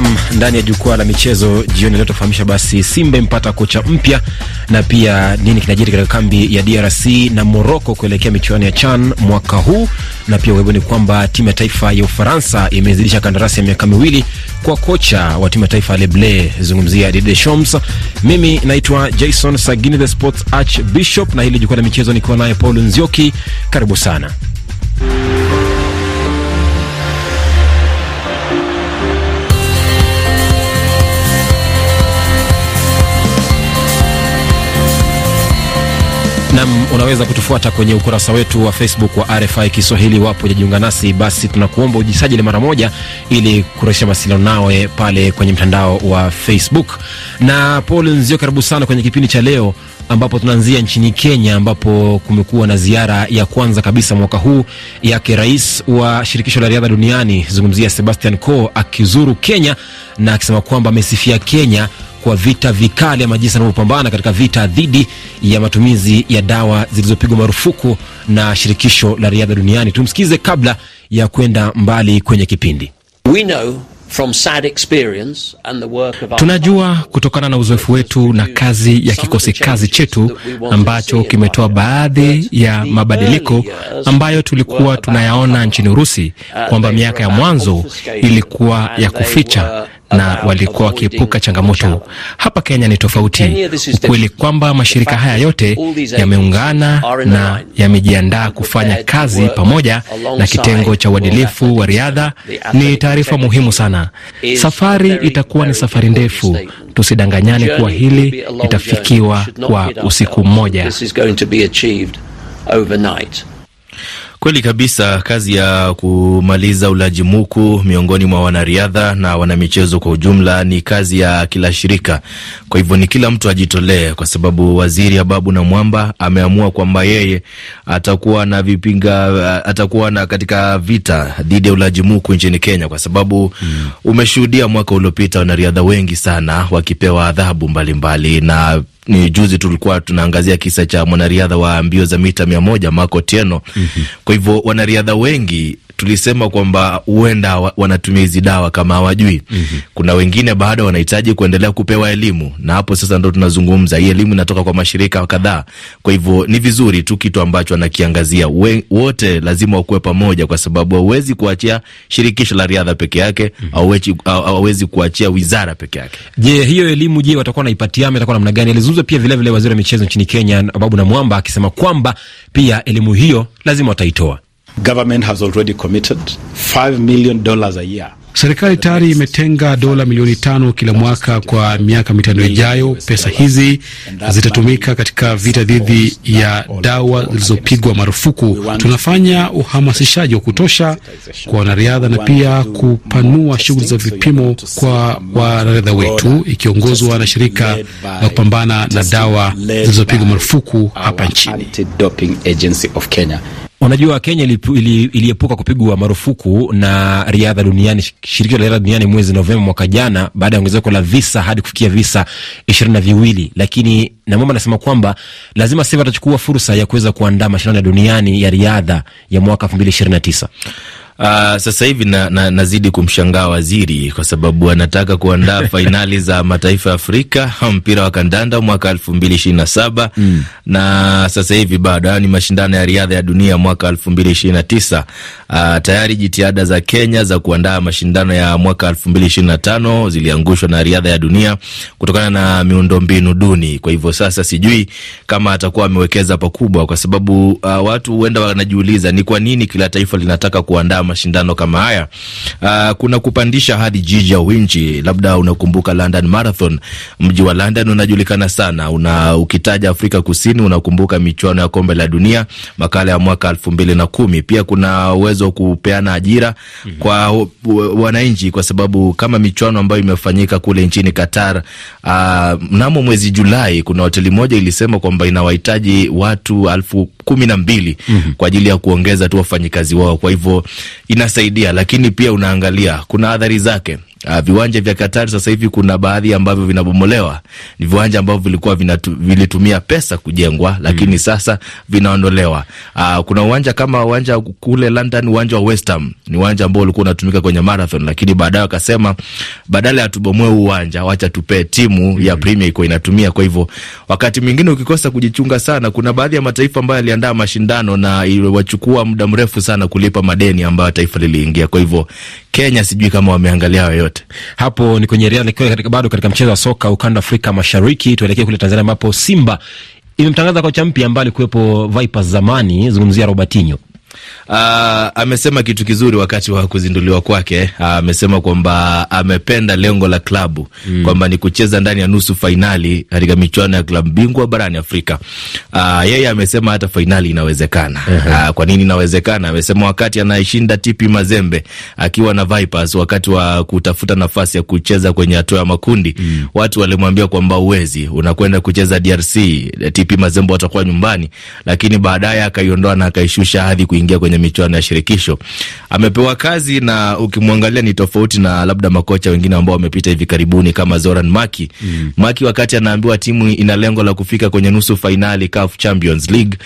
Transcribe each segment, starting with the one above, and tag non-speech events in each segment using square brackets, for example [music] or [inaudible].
Nam ndani ya jukwaa la michezo jioni leo tufahamisha basi Simba impata kocha mpya na pia nini kinajiri katika kambi ya DRC na Morocco kuelekea michuano ya CHAN mwaka huu, na pia uwebo ni kwamba timu ya taifa ya Ufaransa imezidisha kandarasi ya miaka miwili kwa kocha wa timu ya taifa Leble, zungumzia Didier Deschamps. Mimi naitwa Jason Sagini, the sports archbishop, na hili jukwaa la michezo nikiwa naye Paul Nzioki. Karibu sana. Nam, unaweza kutufuata kwenye ukurasa wetu wa Facebook wa RFI Kiswahili. Wapo ujajiunga nasi, basi tunakuomba ujisajili mara moja ili kurahisisha mawasiliano nawe pale kwenye mtandao wa Facebook. Na Paul Nzio, karibu sana kwenye kipindi cha leo ambapo tunaanzia nchini Kenya ambapo kumekuwa na ziara ya kwanza kabisa mwaka huu yake rais wa shirikisho la riadha duniani, zungumzia Sebastian Coe akizuru Kenya na akisema kwamba amesifia Kenya kwa vita vikali ama jinsi anavyopambana katika vita dhidi ya matumizi ya dawa zilizopigwa marufuku na shirikisho la riadha duniani. Tumsikize kabla ya kwenda mbali kwenye kipindi. We know From sad experience and the work of our... Tunajua kutokana na uzoefu wetu na kazi ya kikosi kazi chetu ambacho kimetoa baadhi ya mabadiliko ambayo tulikuwa tunayaona nchini Urusi kwamba miaka ya mwanzo ilikuwa ya kuficha na walikuwa wakiepuka changamoto. Hapa Kenya ni tofauti. Ukweli kwamba mashirika haya yote yameungana na yamejiandaa kufanya kazi pamoja na kitengo cha uadilifu wa riadha ni taarifa muhimu sana. Safari itakuwa ni safari ndefu, tusidanganyane kuwa hili litafikiwa kwa usiku mmoja. Kweli kabisa. Kazi ya kumaliza ulaji muku miongoni mwa wanariadha na wanamichezo kwa ujumla ni kazi ya kila shirika. Kwa hivyo ni kila mtu ajitolee, kwa sababu waziri Ababu na Mwamba ameamua kwamba yeye atakuwa na vipinga, atakuwa na katika vita dhidi ya ulaji muku nchini Kenya, kwa sababu mm, umeshuhudia mwaka uliopita wanariadha wengi sana wakipewa adhabu mbalimbali na ni juzi tulikuwa tunaangazia kisa cha mwanariadha wa mbio za mita mia moja Marco Tieno. mm -hmm. Kwa hivyo wanariadha wengi tulisema kwamba huenda wanatumia hizi dawa kama hawajui. mm -hmm. Kuna wengine bado wanahitaji kuendelea kupewa elimu, na hapo sasa ndo tunazungumza. Hii elimu inatoka kwa mashirika kadhaa, kwa hivyo ni vizuri tu kitu ambacho anakiangazia. Wote lazima wakuwe pamoja, kwa sababu hauwezi kuachia shirikisho la riadha peke yake, hauwezi mm -hmm. kuachia wizara peke yake. Je, hiyo elimu je, watakuwa naipatia itakuwa namna gani? Alizungumza pia vilevile waziri wa michezo nchini Kenya Ababu Namwamba akisema kwamba pia elimu hiyo lazima wataitoa. Government has already committed $5 million a year. Serikali tayari imetenga dola milioni tano kila mwaka kwa miaka mitano ijayo. Pesa hizi zitatumika katika vita dhidi ya dawa zilizopigwa marufuku. Tunafanya uhamasishaji wa kutosha kwa wanariadha na pia kupanua shughuli za vipimo kwa wanariadha wetu, ikiongozwa na shirika la kupambana na dawa zilizopigwa marufuku hapa nchini. Unajua, Kenya iliepuka kupigwa marufuku na riadha duniani, shirikisho la riadha duniani mwezi Novemba mwaka jana, baada ya ongezeko la visa hadi kufikia visa ishirini na viwili. Lakini Namwamba anasema kwamba lazima sasa watachukua fursa ya kuweza kuandaa mashindano ya duniani ya riadha ya mwaka elfu mbili ishirini na tisa. Uh, sasa hivi na, na, nazidi kumshangaa waziri kwa sababu anataka kuandaa [laughs] fainali za mataifa ya Afrika mpira wa kandanda mwaka elfu mbili ishirini na saba mm. na sasa hivi bado ni mashindano ya riadha ya dunia mwaka elfu mbili ishirini na tisa. Uh, tayari jitihada za Kenya za kuandaa mashindano ya mwaka elfu mbili ishirini na tano ziliangushwa na riadha ya dunia kutokana na miundombinu duni. Kwa hivyo sasa sijui kama atakuwa amewekeza pakubwa, kwa sababu uh, watu huenda wanajiuliza ni kwa nini kila taifa linataka kuandaa mashindano kama haya. Uh, kuna kupandisha hadi jiji ya winchi. Labda unakumbuka London Marathon. Mji wa London unajulikana sana, una ukitaja Afrika Kusini unakumbuka michuano ya kombe la dunia makala ya mwaka elfu mbili na kumi. Pia kuna uwezo wa kupeana ajira mm -hmm. kwa wananchi, kwa sababu kama michuano ambayo imefanyika kule nchini Qatar uh, mnamo mwezi Julai, kuna hoteli moja ilisema kwamba inawahitaji watu elfu kumi na mbili mm -hmm. kwa ajili ya kuongeza tu wafanyikazi wao. Kwa hivyo inasaidia, lakini pia unaangalia kuna athari zake. Uh, viwanja vya Katari sasa hivi kuna baadhi ambavyo vinabomolewa, ni viwanja ambavyo vilikuwa vinatu, vilitumia pesa kujengwa, lakini mm. sasa vinaondolewa. Uh, kuna uwanja kama uwanja kule London, uwanja wa West Ham ni uwanja ambao ulikuwa unatumika kwenye marathon, lakini baadaye wakasema badala ya tubomoe uwanja, wacha tupee timu mm. ya Premier iko inatumia. Kwa hivyo wakati mwingine ukikosa kujichunga sana, kuna baadhi ya mataifa ambayo yaliandaa mashindano na iliwachukua muda mrefu sana kulipa madeni ambayo taifa liliingia. Kwa hivyo Kenya sijui kama wameangalia yoyote hapo. Ni kwenye riadha, katika bado katika mchezo wa soka ukanda Afrika Mashariki. Tuelekee kule Tanzania ambapo Simba imemtangaza kocha mpya ambaye alikuwepo Vipers zamani, zungumzia Robertinho. Uh, amesema kitu kizuri wakati wa kuzinduliwa kwake. Uh, amesema kwamba amependa lengo la klabu mm, kwamba ni kucheza ndani ya nusu fainali katika michuano ya klabu bingwa barani Afrika. Uh, yeye amesema hata fainali inawezekana. Uh, kwa nini inawezekana? Amesema wakati anaishinda TP Mazembe akiwa na Vipers, wakati wa kutafuta nafasi ya kucheza kwenye hatua ya makundi mm, watu walimwambia kwamba uwezi, unakwenda kucheza DRC, TP Mazembe watakuwa nyumbani, lakini baadaye akaiondoa na akaishusha hadhi kuingia kwenye michuano ya shirikisho. Amepewa kazi na ukimwangalia ni tofauti na labda makocha wengine ambao wamepita hivi karibuni kama Zoran Maki. Mm. Maki wakati anaambiwa timu ina lengo la kufika kwenye nusu fainali CAF Champions League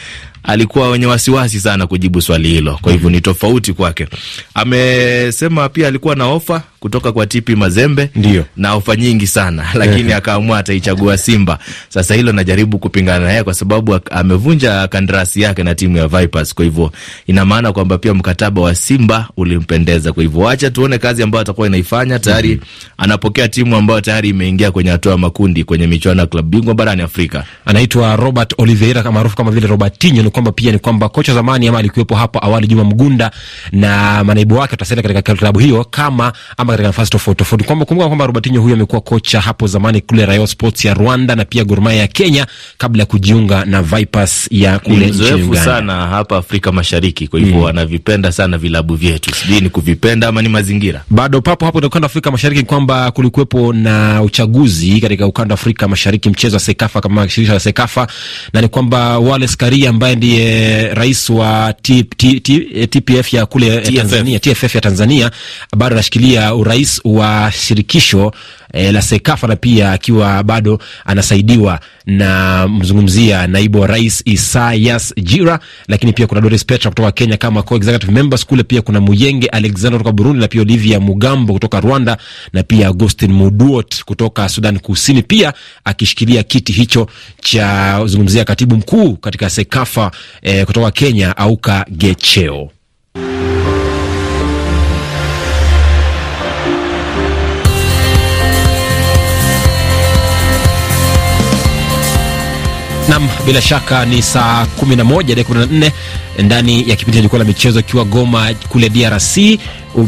alikuwa wenye wasiwasi sana kujibu swali hilo, kwa hivyo ni tofauti kwake. Amesema pia alikuwa na ofa kutoka kwa Tipi Mazembe ndio na ofa nyingi sana [laughs] lakini akaamua ataichagua Simba. Sasa hilo najaribu kupingana naye kwa sababu amevunja kandarasi yake na timu ya Vipers, kwa hivyo ina maana kwamba pia mkataba wa Simba ulimpendeza. Kwa hivyo acha tuone kazi ambayo atakuwa inaifanya. Tayari mm -hmm. anapokea timu ambayo tayari imeingia kwenye hatua ya makundi kwenye michuano ya klabu bingwa barani Afrika. Anaitwa Robert Oliveira maarufu kama vile Robertinho. Kwamba pia ni kwamba kocha zamani ama alikuwepo hapo awali Juma Mgunda na manaibu wake watasalia katika klabu hiyo kama ama katika nafasi tofauti tofauti. Kwamba kumbuka kwamba Robertinho huyo amekuwa kocha hapo zamani kule Rayon Sports ya Rwanda na pia Gor Mahia ya Kenya kabla ya kujiunga na Vipers ya kule nchini Uganda. sana hapa Afrika Mashariki, kwa hivyo mm. anavipenda sana vilabu vyetu, sijui ni kuvipenda ama ni mazingira. Bado papo hapo ukanda Afrika Mashariki kwamba kulikuwepo na uchaguzi katika ukanda Afrika Mashariki, mchezo wa Sekafa kama shirikisho la Sekafa, na ni kwamba Wallace Karia ambaye ndiye rais wa T, T, T, TPF ya kule TFF. Tanzania, TFF ya Tanzania bado anashikilia urais wa shirikisho e, la Sekafa na pia akiwa bado anasaidiwa na mzungumzia naibu wa rais Isaias Jira, lakini pia kuna Doris Petra kutoka Kenya kama co-executive members. Kule pia kuna Muyenge Alexander kutoka Burundi na pia Olivia Mugambo kutoka Rwanda na pia Augustin Muduot kutoka Sudan Kusini, pia akishikilia kiti hicho cha zungumzia katibu mkuu katika Sekafa eh, kutoka Kenya Auka Gecheo. Nam, bila shaka ni saa 11 dakika 14 ndani ya kipindi cha jukwaa la michezo, ikiwa Goma kule DRC.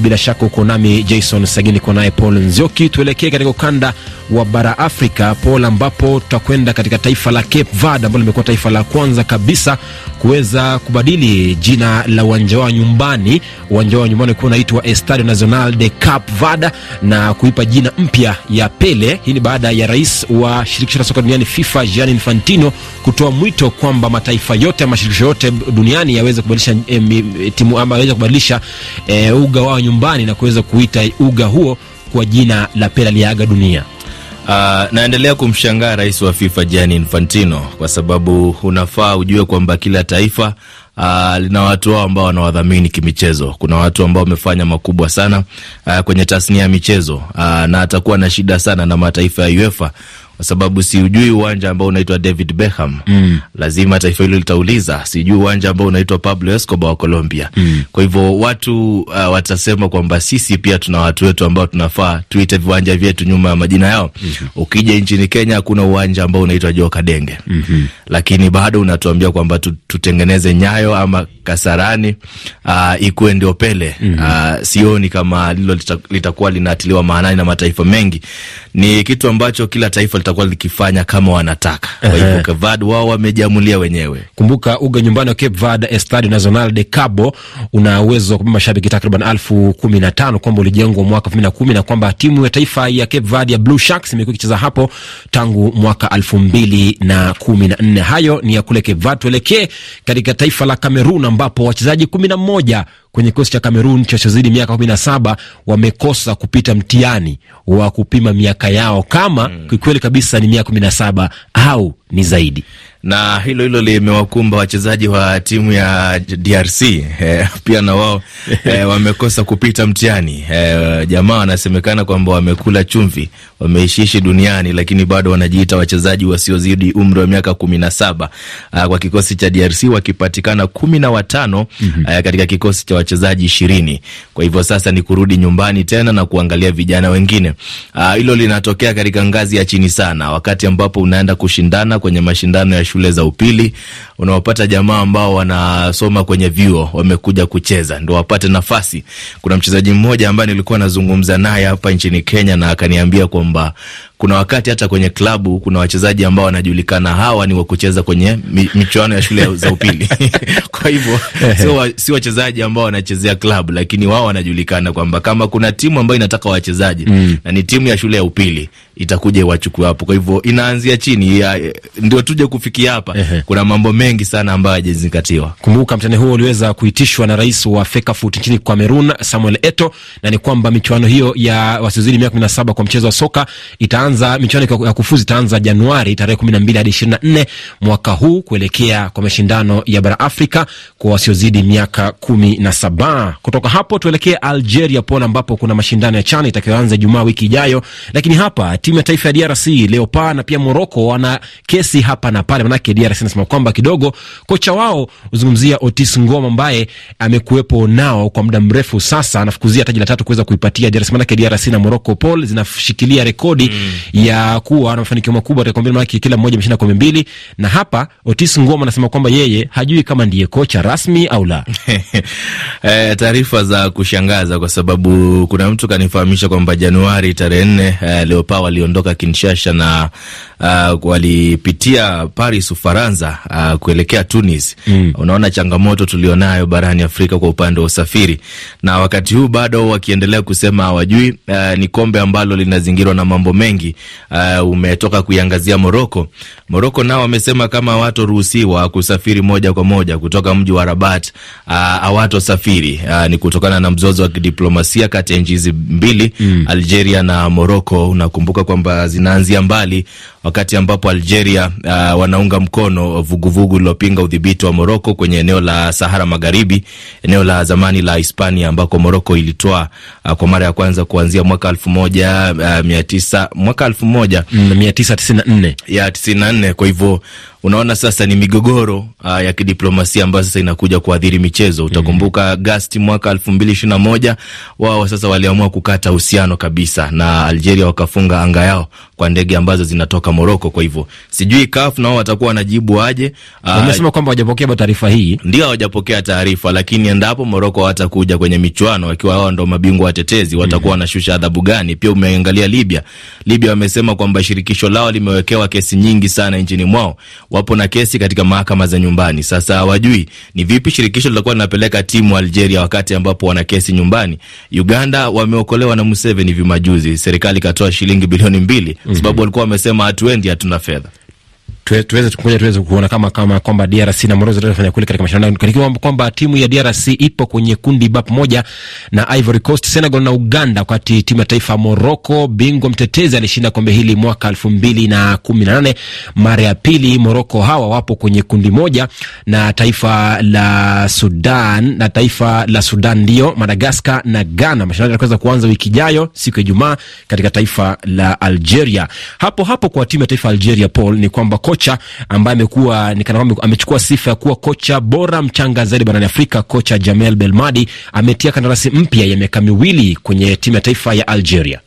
Bila shaka uko nami Jason Sagini, kwa naye Paul Nzioki. Tuelekee katika ukanda wa bara Afrika, Paul, ambapo tutakwenda katika taifa la Cape Verde ambalo limekuwa taifa la kwanza kabisa kuweza kubadili jina la uwanja wao nyumbani. Uwanja wao nyumbani ulikuwa unaitwa Estadio Nacional de Cape Verde na kuipa jina mpya ya Pele. Hii ni baada ya rais wa shirikisho la soka duniani FIFA Gianni Infantino kutoa mwito kwamba mataifa yote mashirikisho yote duniani yaweze kubadilisha eh, timu ama yaweze kubadilisha eh, uga wao nyumbani na kuweza kuita uga huo kwa jina la Pela Liaga dunia. Uh, naendelea kumshangaa rais wa FIFA Gianni Infantino kwa sababu unafaa ujue kwamba kila taifa uh, lina watu wao ambao wanawadhamini kimichezo. Kuna watu ambao wamefanya makubwa sana uh, kwenye tasnia ya michezo uh, na atakuwa na shida sana na mataifa ya UEFA kwa sababu siujui uwanja ambao unaitwa David Beckham mm. Lazima taifa hilo litauliza, sijui uwanja ambao unaitwa Pablo Escobar wa Colombia mm. Kwa hivyo watu uh, watasema kwamba sisi pia tuna watu wetu ambao tunafaa tuite viwanja vyetu nyuma ya majina yao mm -hmm. Ukija nchini Kenya hakuna uwanja ambao unaitwa Joka Denge mm -hmm. Lakini bado unatuambia kwamba tutengeneze Nyayo ama Kasarani uh, ikuwe ndio Pele mm -hmm. uh, sioni kama lilo litakuwa linatiliwa maanani na mataifa mengi. Ni kitu ambacho kila taifa litakuwa likifanya kama wanataka. Kwa hivyo Cape Verde wao wamejiamulia wenyewe. Kumbuka uga nyumbani wa Cape Verde, Estadio Nacional de Cabo, una uwezo wa kubeba mashabiki takriban elfu kumi na tano kwamba ulijengwa mwaka elfu mbili na kumi na kwamba timu ya taifa ya Cape Verde ya Blue Sharks imekuwa ikicheza hapo tangu mwaka elfu mbili na kumi na nne. Hayo ni ya kule Cape Verde. Tuelekee katika taifa la Cameroon ambapo wachezaji kumi na moja kwenye kikosi cha Cameroon chachozidi miaka kumi na saba wamekosa kupita mtihani wa kupima miaka yao. Kama mm. kikweli kabisa ni miaka kumi na saba au ni zaidi. Na hilo hilo limewakumba wachezaji wa timu ya DRC [laughs] eh, pia na wao [laughs] eh, wamekosa kupita mtihani. Eh, jamaa wanasemekana kwamba wamekula chumvi, wameishiishi duniani, lakini bado wanajiita wachezaji wasiozidi umri wa miaka kumi na saba ah, kwa kikosi cha DRC wakipatikana kumi na watano mm -hmm. katika kikosi cha wachezaji ishirini. Kwa hivyo sasa ni kurudi nyumbani tena na kuangalia vijana wengine. Ah, hilo linatokea katika ngazi ya chini sana, wakati ambapo unaenda kushindana kwenye mashindano ya shule za upili, unawapata jamaa ambao wanasoma kwenye vyuo wamekuja kucheza ndo wapate nafasi. Kuna mchezaji mmoja ambaye nilikuwa nazungumza naye hapa nchini Kenya na akaniambia kwamba kwamba kuna wakati hata kwenye klabu kuna wachezaji ambao wanajulikana hawa ni wa kucheza kwenye mi, michuano ya shule za upili [laughs] kwa hivyo sio si wachezaji ambao wanachezea klabu, lakini wao wanajulikana kwamba kama kuna timu ambayo inataka wachezaji mm. na ni timu ya shule ya upili itakuja iwachukue hapo. Kwa hivyo inaanzia chini ya, ndio tuje kufikia hapa. Kuna mambo mengi sana ambayo hajazingatiwa. Kumbuka mtani huo uliweza kuitishwa na rais wa FECAFOOT nchini Cameroon, Samuel Eto, na ni kwamba michuano hiyo ya wasiozidi miaka kumi na saba kwa mchezo wa soka itaanza, michuano ya kufuzu itaanza Januari tarehe kumi na mbili hadi ishirini na nne mwaka huu kuelekea kwa mashindano ya bara Afrika kwa wasiozidi miaka kumi na saba. Kutoka hapo tuelekee Algeria, pole, ambapo kuna mashindano ya CHAN itakayoanza Jumaa wiki ijayo, lakini hapa timu ya taifa ya DRC Leopards na pia Morocco wana kesi hapa na pale, manake DRC nasema kwamba kidogo kocha wao uzungumzia Otis Ngoma ambaye amekuwepo nao kwa muda mrefu sasa, anafukuzia taji la tatu kuweza kuipatia DRC, manake DRC na Morocco Paul zinashikilia rekodi mm. Ya kuwa na mafanikio makubwa katika kombe, maana kila mmoja ameshinda kombe mbili, na hapa Otis Ngoma anasema kwamba yeye hajui kama ndiye kocha rasmi au la. [laughs] E, taarifa za kushangaza kwa sababu kuna mtu kanifahamisha kwamba Januari tarehe nne e, Leopa waliondoka Kinshasa na uh, walipitia Paris Ufaransa, uh, kuelekea Tunis. Mm. Unaona changamoto tulionayo barani Afrika kwa upande wa usafiri, na wakati huu bado wakiendelea kusema hawajui. Uh, ni kombe ambalo linazingirwa na mambo mengi. Uh, umetoka kuiangazia Moroko. Moroko nao wamesema kama hawatoruhusiwa kusafiri moja kwa moja kutoka mji wa Rabat, hawatosafiri. Uh, uh, ni kutokana na mzozo wa kidiplomasia kati ya nchi hizi mbili mm. Algeria na Moroko. Unakumbuka kwamba zinaanzia mbali wakati ambapo Algeria uh, wanaunga mkono vuguvugu lilopinga udhibiti wa Moroko kwenye eneo la Sahara Magharibi, eneo la zamani la Hispania ambako Moroko ilitoa uh, kwa mara ya kwanza kuanzia mwaka elfu moja uh, mia tisa mwaka elfu moja mia tisa tisini na nne ya tisini na nne. Kwa hivyo unaona sasa ni migogoro uh, ya kidiplomasia ambayo sasa inakuja kuadhiri michezo. Utakumbuka mm. Agasti mwaka elfu mbili ishirini na moja wao sasa waliamua kukata uhusiano kabisa na Algeria, wakafunga anga yao kwa ndege ambazo zinatoka Moroko. Kwa hivyo sijui CAF nao watakuwa wanajibu aje. Wamesema kwamba hawajapokea taarifa hii, ndio hawajapokea taarifa, lakini endapo Moroko watakuja kwenye michuano wakiwa wao ndo mabingwa watetezi, watakuwa wanashusha mm -hmm. adhabu gani? Pia umeangalia Libya. Libya wamesema kwamba shirikisho lao limewekewa kesi nyingi sana nchini mwao, wapo na kesi katika mahakama za nyumbani. Sasa hawajui ni vipi shirikisho litakuwa linapeleka timu Algeria wakati ambapo wana kesi nyumbani. Uganda wameokolewa na Museveni vimajuzi, serikali ikatoa shilingi bilioni mbili kwa sababu walikuwa wamesema hatuendi, hatuna fedha tuweze tukuja tuweze kuona kama kama kwamba DRC na Morocco zinafanya kule katika mashindano katika kwamba timu ya DRC ipo kwenye kundi B pamoja na Ivory Coast, Senegal na Uganda, wakati timu ya taifa Morocco, bingwa mtetezi, alishinda kombe hili mwaka elfu mbili na kumi na nane mara ya pili. Morocco hawa wapo kwenye kundi moja na taifa la Sudan na taifa la Sudan ndio Madagascar na Ghana. Mashindano yanaweza kuanza wiki ijayo siku ya Ijumaa katika taifa la Algeria. Hapo hapo kwa timu ya taifa Algeria, Paul, ni kwamba kocha ambaye amekuwa ni kana kwamba amechukua sifa ya kuwa kocha bora mchanga zaidi barani Afrika, kocha Jamel Belmadi ametia kandarasi mpya ya miaka miwili kwenye timu ya taifa ya Algeria.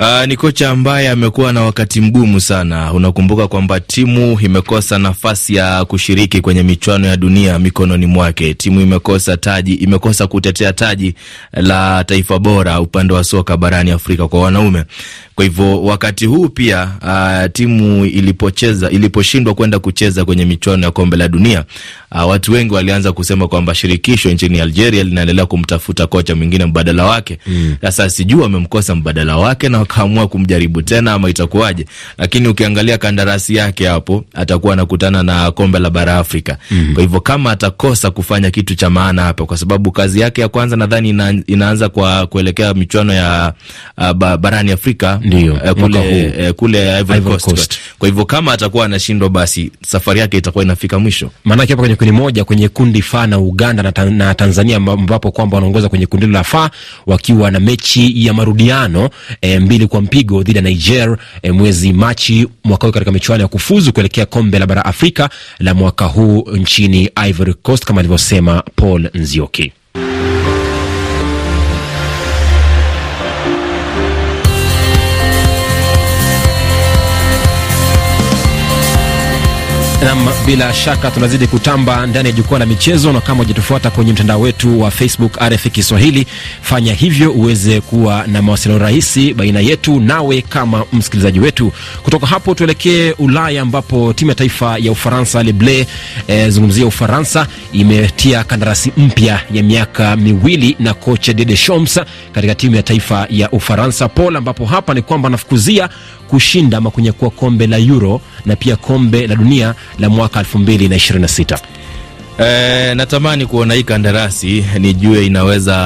Uh, ni kocha ambaye amekuwa na wakati mgumu sana. Unakumbuka kwamba timu imekosa nafasi ya kushiriki kwenye michuano ya dunia mikononi mwake. Timu imekosa taji, imekosa kutetea taji la taifa bora upande wa soka barani Afrika kwa wanaume. Kwa hivyo wakati huu pia uh, timu ilipocheza iliposhindwa kwenda kucheza kwenye michuano ya kombe la dunia uh, watu wengi walianza kusema kwamba shirikisho nchini Algeria linaendelea kumtafuta kocha mwingine mbadala wake. Sasa mm. sijui wamemkosa mbadala wake na wakaamua kumjaribu tena ama itakuwaje? Lakini ukiangalia kandarasi yake hapo, atakuwa anakutana na kombe la bara Afrika. mm. Kwa hivyo kama atakosa kufanya kitu cha maana hapa, kwa sababu kazi yake ya kwanza nadhani ina, inaanza kwa kuelekea michuano ya uh, barani Afrika ndio uh, kule, uh, kule Ivory Coast. Coast. Kwa hivyo kama atakuwa anashindwa, basi safari yake itakuwa inafika mwisho. Maana hapa kwenye kundi moja kwenye kundi fa na Uganda na, ta- na Tanzania ambapo kwamba wanaongoza kwenye kundi la fa wakiwa na mechi ya marudiano e, mbili kwa mpigo dhidi ya Niger e, mwezi Machi mwaka huu katika michuano ya kufuzu kuelekea kombe la bara Afrika la mwaka huu nchini Ivory Coast kama alivyosema Paul Nzioki. Nam, bila shaka tunazidi kutamba ndani ya jukwaa la michezo, na kama hujatufuata kwenye mtandao wetu wa Facebook RFI Kiswahili, fanya hivyo uweze kuwa na mawasiliano rahisi baina yetu nawe kama msikilizaji wetu. Kutoka hapo tuelekee Ulaya, ambapo timu ya taifa ya Ufaransa Le Bleu, eh, zungumzia Ufaransa imetia kandarasi mpya ya miaka miwili na kocha Didier Deschamps katika timu ya taifa ya Ufaransa Paul, ambapo hapa ni kwamba anafukuzia kushinda ama kunyakua kombe la Euro na pia kombe la dunia la mwaka 2026. E, natamani kuona hii kandarasi nijue inaweza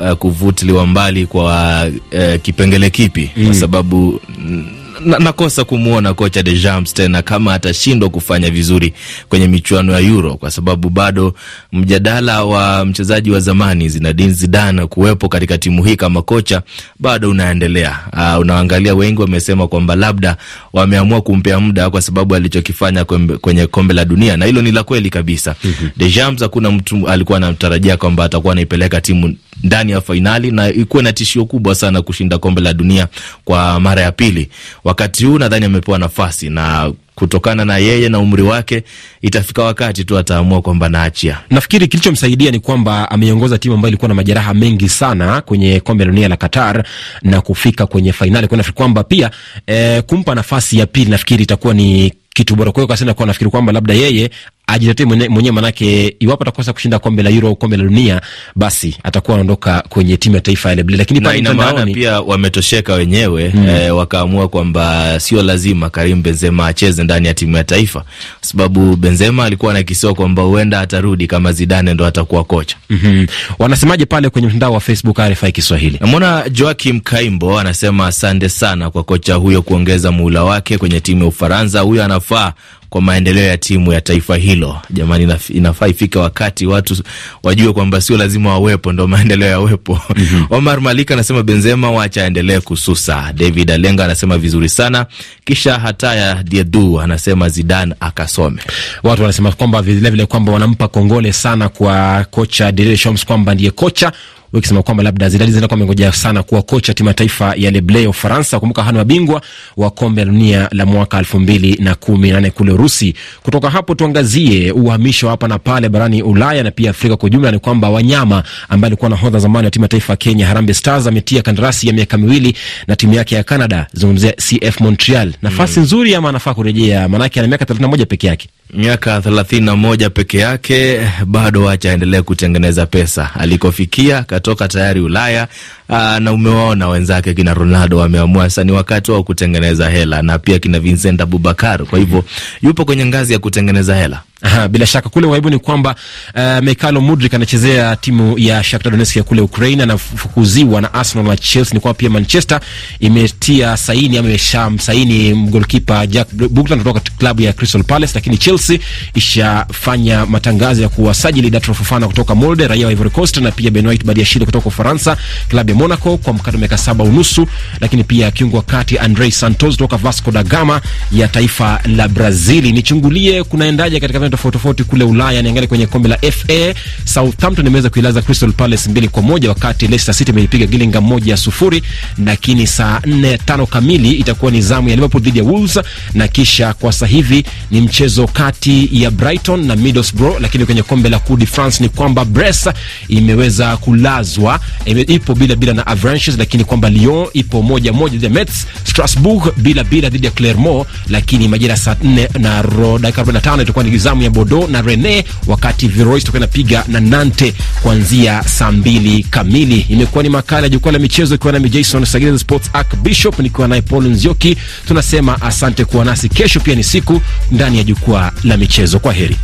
uh, kuvutiliwa mbali kwa uh, kipengele kipi mm. kwa sababu mm, na, nakosa kumwona kocha Deschamps tena kama atashindwa kufanya vizuri kwenye michuano ya Euro, kwa sababu bado mjadala wa mchezaji wa zamani Zinedine Zidane kuwepo katika timu hii kama kocha bado unaendelea. Uh, unaangalia wengi wamesema kwamba labda wameamua kumpea muda kwa sababu alichokifanya kwenye kombe la dunia, na hilo ni la kweli kabisa. mm-hmm. Deschamps hakuna mtu alikuwa anamtarajia kwamba atakuwa anaipeleka timu ndani ya fainali na ikuwe na tishio kubwa sana kushinda kombe la dunia kwa mara ya pili. Wakati huu nadhani amepewa nafasi na kutokana na yeye na umri wake, itafika wakati tu ataamua kwamba naachia. Nafikiri kilichomsaidia ni kwamba ameiongoza timu ambayo ilikuwa na majeraha mengi sana kwenye kombe la dunia la Qatar na kufika kwenye fainali. Kwa nafikiri kwamba pia e, kumpa nafasi ya pili nafikiri itakuwa ni kitu bora. Kwa hiyo kasema kwa nafikiri kwamba labda yeye ajitetee mwenye- mwenyewe, manake iwapo atakosa kushinda kombe la Euro au kombe la dunia, basi atakuwa anaondoka kwenye timu ya taifa ya Le Lakini pale ina maana pia wametosheka wenyewe mm. eh, wakaamua kwamba sio lazima Karim Benzema acheze ndani ya timu ya taifa, sababu Benzema alikuwa anakisiwa kwamba huenda atarudi kama Zidane ndo atakuwa kocha. Mhm. wanasemaje pale kwenye mtandao wa Facebook RFI Kiswahili? Namwona Joakim Kaimbo anasema asante sana kwa kocha huyo kuongeza muhula wake kwenye timu ya Ufaransa. Huyo anafaa kwa maendeleo ya timu ya taifa hilo. Jamani, inafaa ifike wakati watu wajue kwamba sio lazima wawepo ndo maendeleo yawepo. mm-hmm. [laughs] Omar Malika anasema Benzema wacha aendelee kususa. David Alenga anasema vizuri sana, kisha Hataya Diedu anasema Zidane akasome. Watu wanasema kwamba vilevile kwamba wanampa kongole sana kwa kocha Didier Deschamps kwamba ndiye kocha wakisema kwamba labda Zidane zinakuwa amengoja sana kuwa kocha timu ya taifa ya Le ya Ufaransa. Kumbuka hana mabingwa wa kombe la dunia la mwaka elfu mbili na kumi na nane kule Urusi. Kutoka hapo tuangazie uhamisho hapa na pale barani Ulaya na pia Afrika kwa ujumla. Ni kwamba Wanyama ambaye alikuwa nahodha zamani wa timu ya taifa ya Kenya Harambee Stars ametia kandarasi ya miaka miwili na timu yake ya Canada, zungumzia CF Montreal. Nafasi nzuri ama anafaa kurejea? Maanake ana miaka 31 peke yake. miaka thelathini na moja peke yake, bado wacha aendelee kutengeneza pesa. Alikofikia katoka tayari Ulaya. Aa, na umewaona wenzake kina Ronaldo wameamua sasa ni wakati wao kutengeneza hela, na pia kina Vincent Abubakar. Kwa hivyo yupo kwenye ngazi ya kutengeneza hela. Aha, bila shaka kule waibu ni kwamba uh, Mikhailo Mudrik anachezea timu ya Shakhtar Donetsk ya kule Ukraine, anafukuziwa na Arsenal na Chelsea. Ni kwamba pia Manchester imetia saini ama imeshamsaini mgolkipa Jack Butland kutoka klabu ya Crystal Palace, lakini Chelsea ishafanya matangazo ya kuwasajili Datro Fofana kutoka Molde, raia wa Ivory Coast, na pia Benoit Badiashile kutoka Ufaransa, klabu ya Monaco kwa mkato miaka saba unusu, lakini pia kiungo wa kati Andre Santos kutoka Vasco da Gama ya taifa la Brazili. Nichungulie kunaendaje katika viwanja tofauti tofauti kule Ulaya. Niangalie kwenye kombe la FA, Southampton imeweza kuilaza Crystal Palace mbili kwa moja wakati Leicester City imeipiga Gillingham moja sufuri, lakini saa nne tano kamili itakuwa ni zamu ya Liverpool dhidi ya Wolves, na kisha kwa sasa hivi ni mchezo kati ya Brighton na Middlesbrough. Lakini kwenye kombe la Coupe de France ni kwamba Brest imeweza kulazwa ipo bila bila na Avranches, lakini kwamba Lyon ipo moja moja dhidi ya Metz, Strasbourg bila bila dhidi ya Clermont, lakini majira saa 4 na dakika 45 itakuwa ni zamu zamu ya Bordeaux na Rennes, wakati Virois itakuwa inapiga na Nantes kuanzia saa mbili kamili. Imekuwa ni makala ya jukwaa la michezo, ikiwa nami Jason Sagiri Sports Arc Bishop, nikiwa naye Paul Nzioki. Tunasema asante kuwa nasi. Kesho pia ni siku ndani ya jukwaa la michezo. Kwa heri.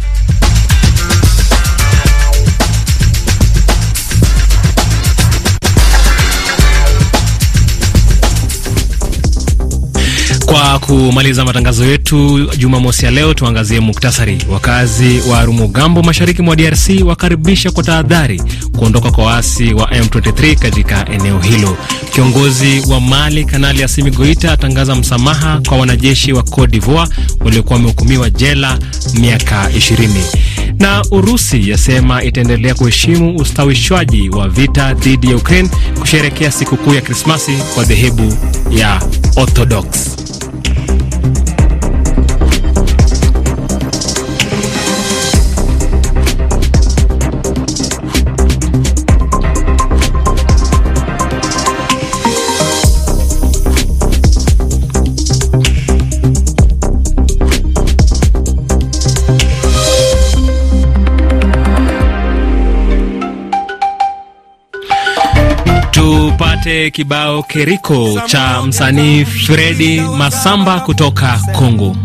Kwa kumaliza matangazo yetu Jumamosi ya leo, tuangazie muktasari. Wakazi wa Rumugambo, mashariki mwa DRC, wakaribisha kwa tahadhari kuondoka kwa waasi wa M23 katika eneo hilo. Kiongozi wa Mali, Kanali Assimi Goita, atangaza msamaha kwa wanajeshi wa Cote d'Ivoire waliokuwa wamehukumiwa jela miaka 20 na Urusi yasema itaendelea kuheshimu ustawishwaji wa vita dhidi ya Ukraine kusherekea sikukuu ya Krismasi kwa dhehebu ya Orthodox. Tupate kibao keriko cha msanii Fredi Masamba kutoka Kongo.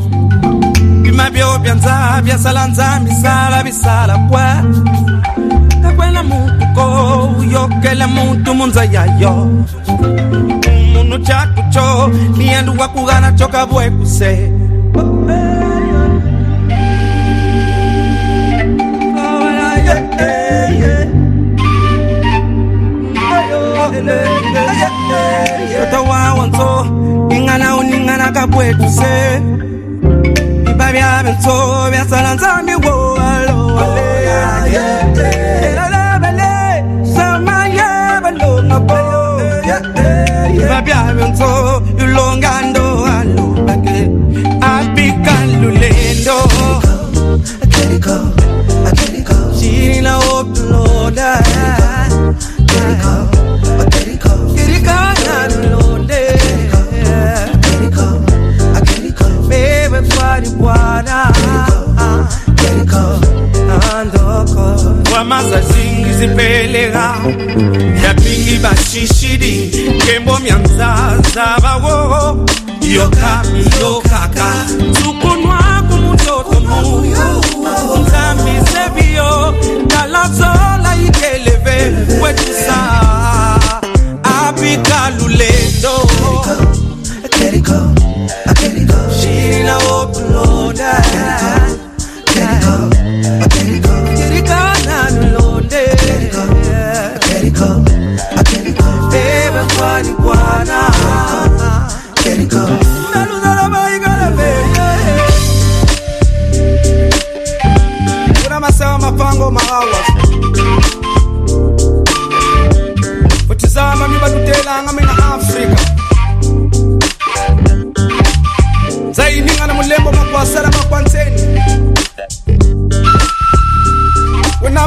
yotawawanso ingana uningana kapwetu se. Iba byabinso byasalanzamiwo aloaleyaye Your car, your car, car.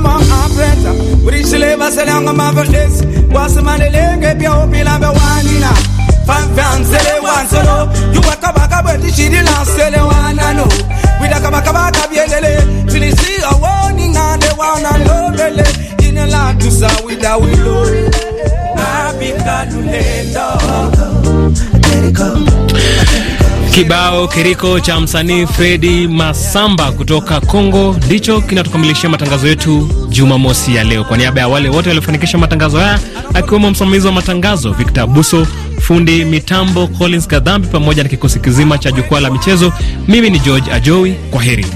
ma apeta Urishile baselanga maverdesi Wasimanelenge pia upila bewanina Fanfanzele wansolo Yubakabaka bweti shiri lansele wanano Widakabakabaka bielele Filisi awoni ngande wana lobele Jine la tusa wida wilo Abika lulendo Let it go. Kibao kiriko cha msanii Fredi Masamba kutoka Kongo ndicho kinatukamilishia matangazo yetu Jumamosi ya leo. Kwa niaba ya wale wote waliofanikisha matangazo haya, akiwemo msimamizi wa matangazo Victor Buso, fundi mitambo Collins Kadhambi, pamoja na kikosi kizima cha jukwaa la michezo, mimi ni George Ajowi. Kwa heri.